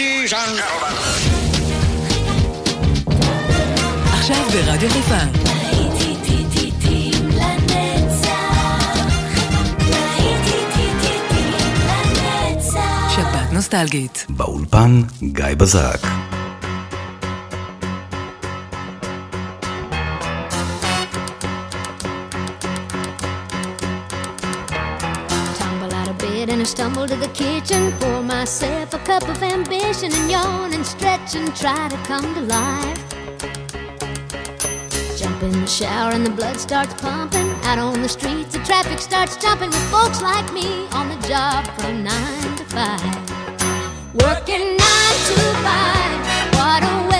ladies and gentlemen. עכשיו ברדיו חיפה. שפעת נוסטלגית. באולפן גיא בזק. Stumbled to the kitchen yourself a cup of ambition and yawn and stretch and try to come to life. Jump in the shower and the blood starts pumping. Out on the streets, the traffic starts jumping with folks like me on the job from nine to five. Working nine to five, what a way.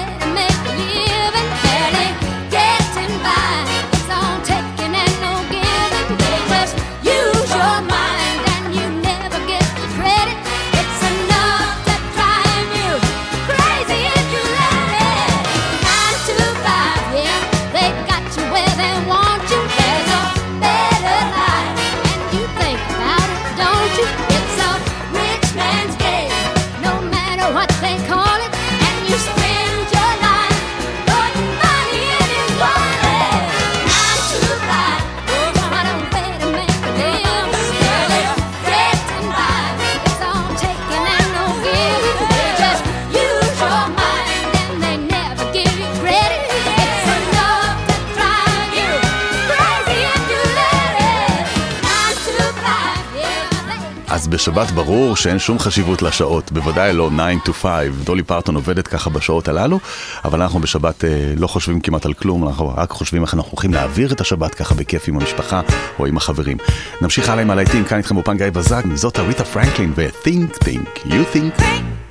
בשבת ברור שאין שום חשיבות לשעות, בוודאי לא 9 to 5, דולי פרטון עובדת ככה בשעות הללו, אבל אנחנו בשבת אה, לא חושבים כמעט על כלום, אנחנו רק חושבים איך אנחנו הולכים להעביר את השבת ככה בכיף עם המשפחה או עם החברים. נמשיך הלאה עם הלהיטים, כאן איתכם אופן גיא בזק, זאת אריתה פרנקלין ו-Think Think, You Think. think.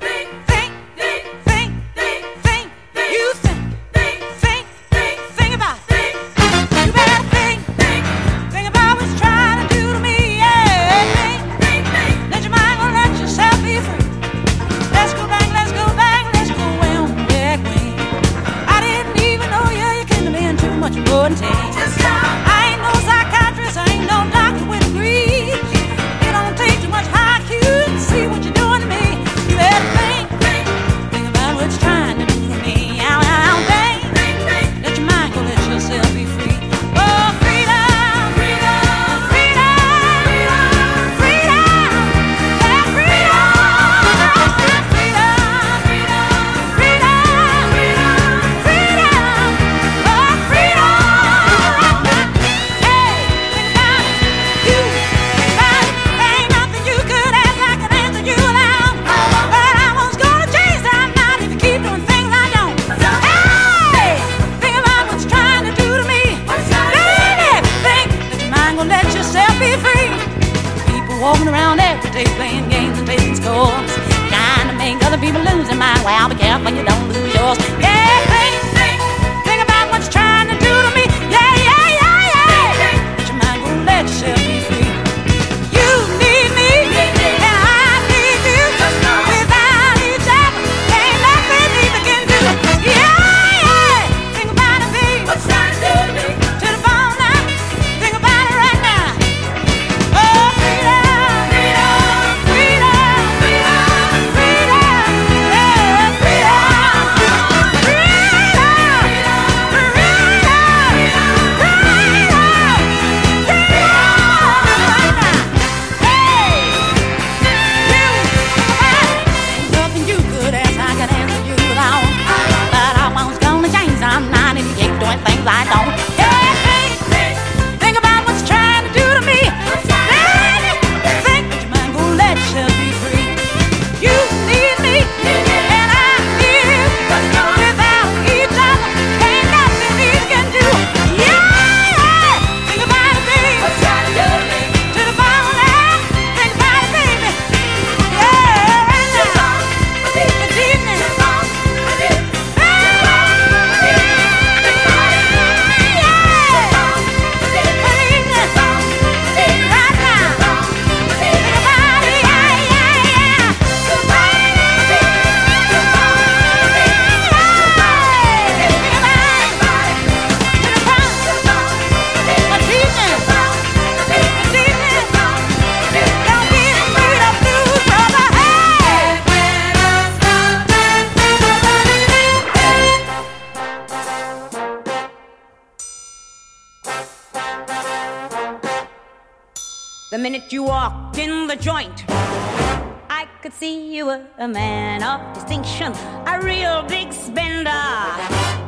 Big spender.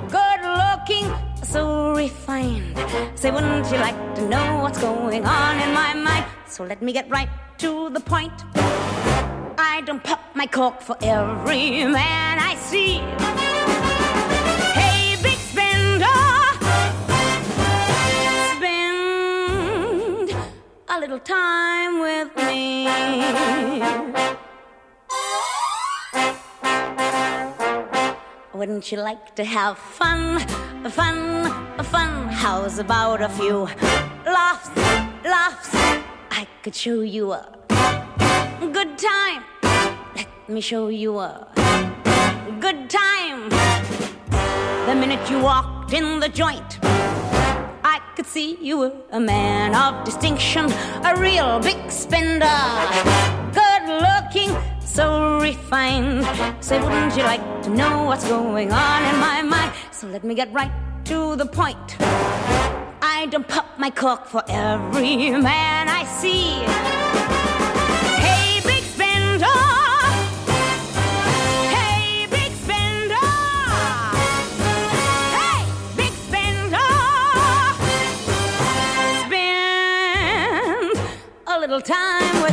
Good looking, so refined. Say, wouldn't you like to know what's going on in my mind? So let me get right to the point. I don't pop my cork for every man I see. Hey, big spender, spend a little time with me. Wouldn't you like to have fun, fun, fun? How's about a few laughs, laughs? I could show you a good time. Let me show you a good time. The minute you walked in the joint, I could see you were a man of distinction, a real big spender. Refined. Say, wouldn't you like to know what's going on in my mind? So let me get right to the point. I don't pop my cork for every man I see. Hey, big spender. Hey, big spender. Hey, big spender. Spend a little time with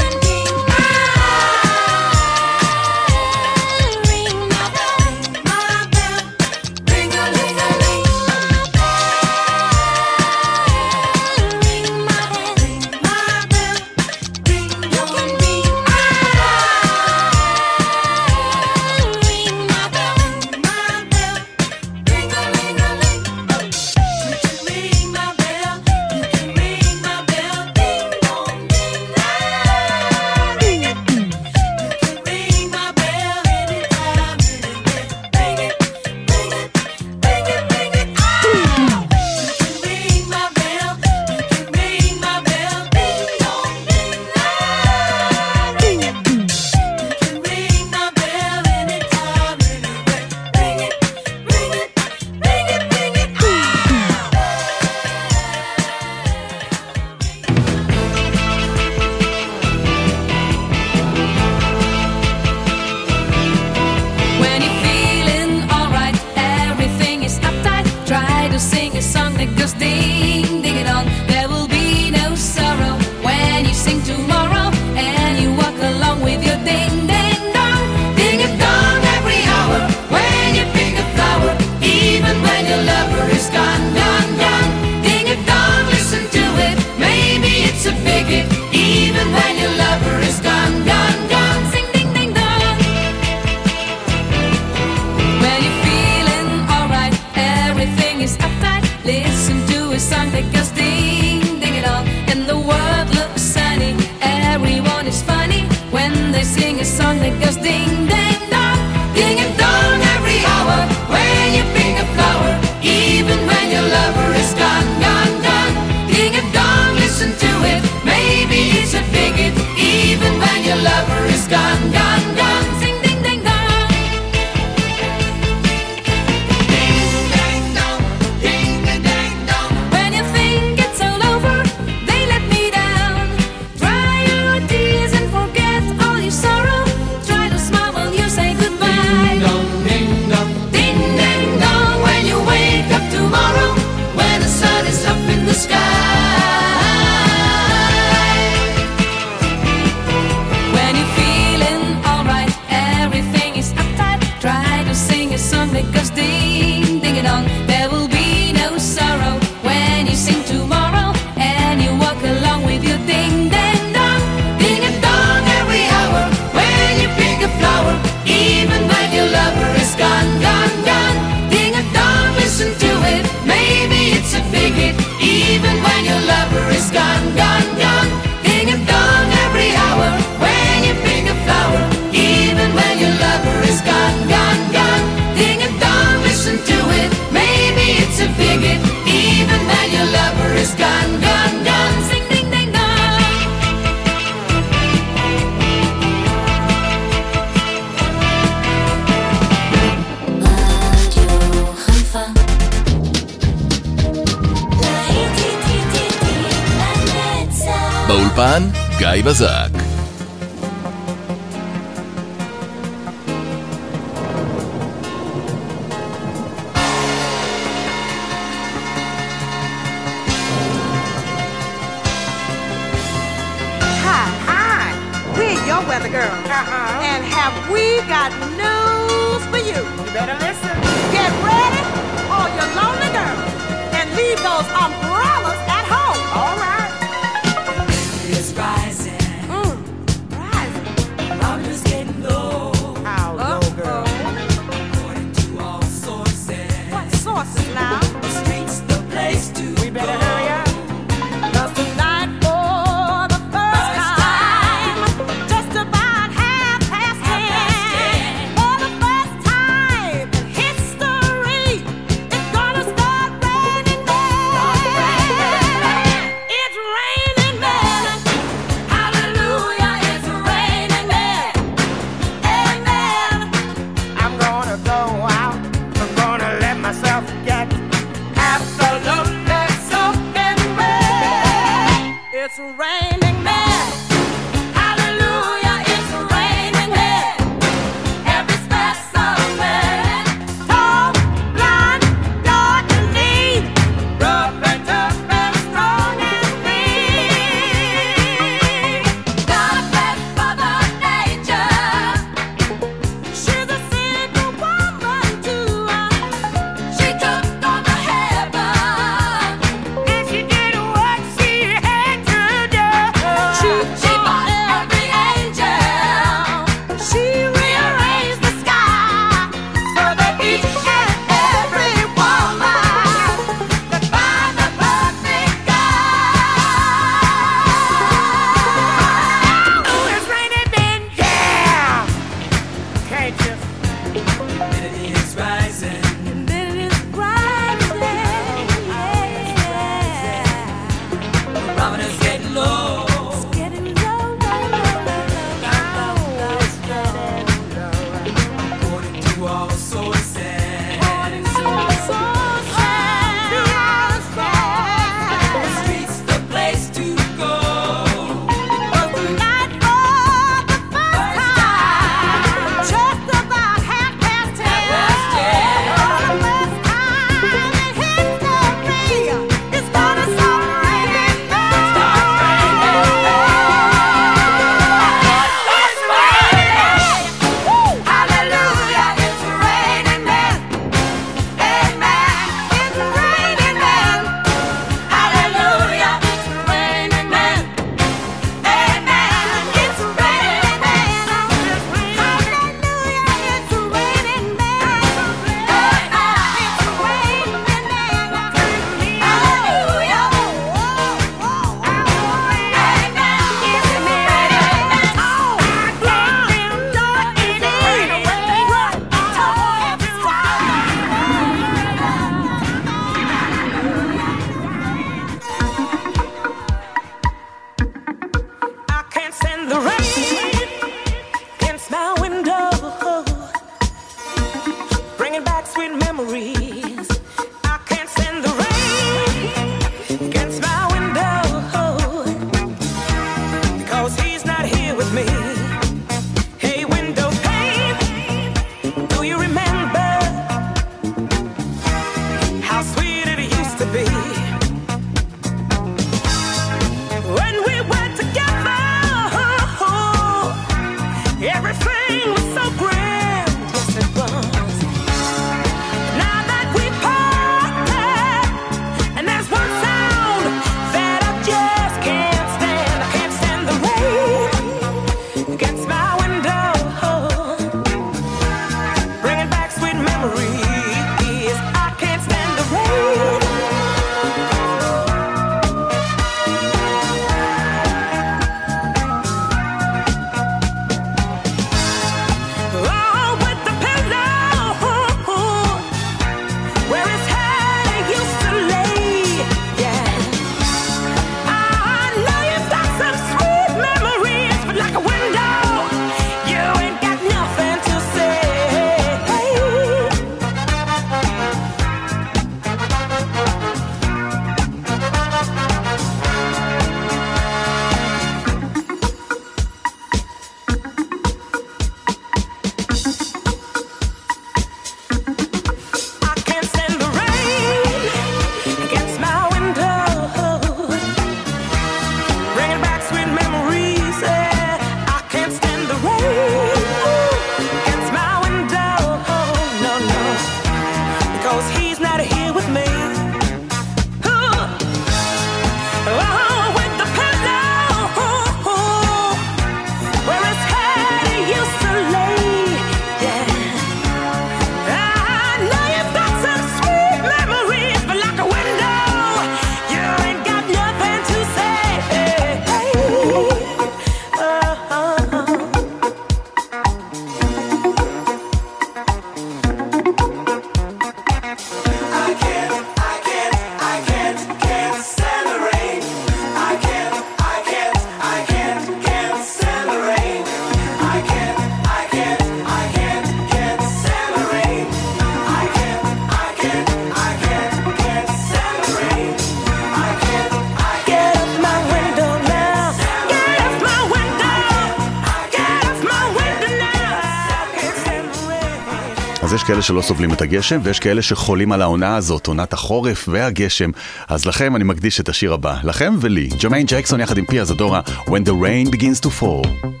יש כאלה שלא סובלים את הגשם, ויש כאלה שחולים על העונה הזאת, עונת החורף והגשם. אז לכם אני מקדיש את השיר הבא, לכם ולי, ג'מיין ג'קסון יחד עם פיה זדורה, When the rain begins to fall.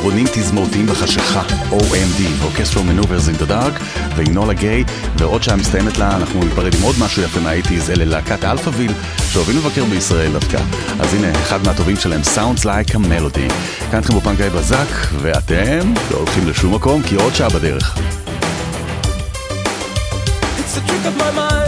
תמרונים תזמורתיים בחשיכה, OMD, אורקסטרו מנוברס in the Dark, ועם גיי, ועוד שעה מסתיימת לה, אנחנו ניפרד עם עוד משהו יפה מהאיטיז, אלה להקת אלפאביל, שאוהבים לבקר בישראל דווקא. אז הנה, אחד מהטובים שלהם, Sounds Like a Melody. כאן אתכם בפאנק גיא בזק, ואתם לא הולכים לשום מקום, כי עוד שעה בדרך. It's a trick of my mind.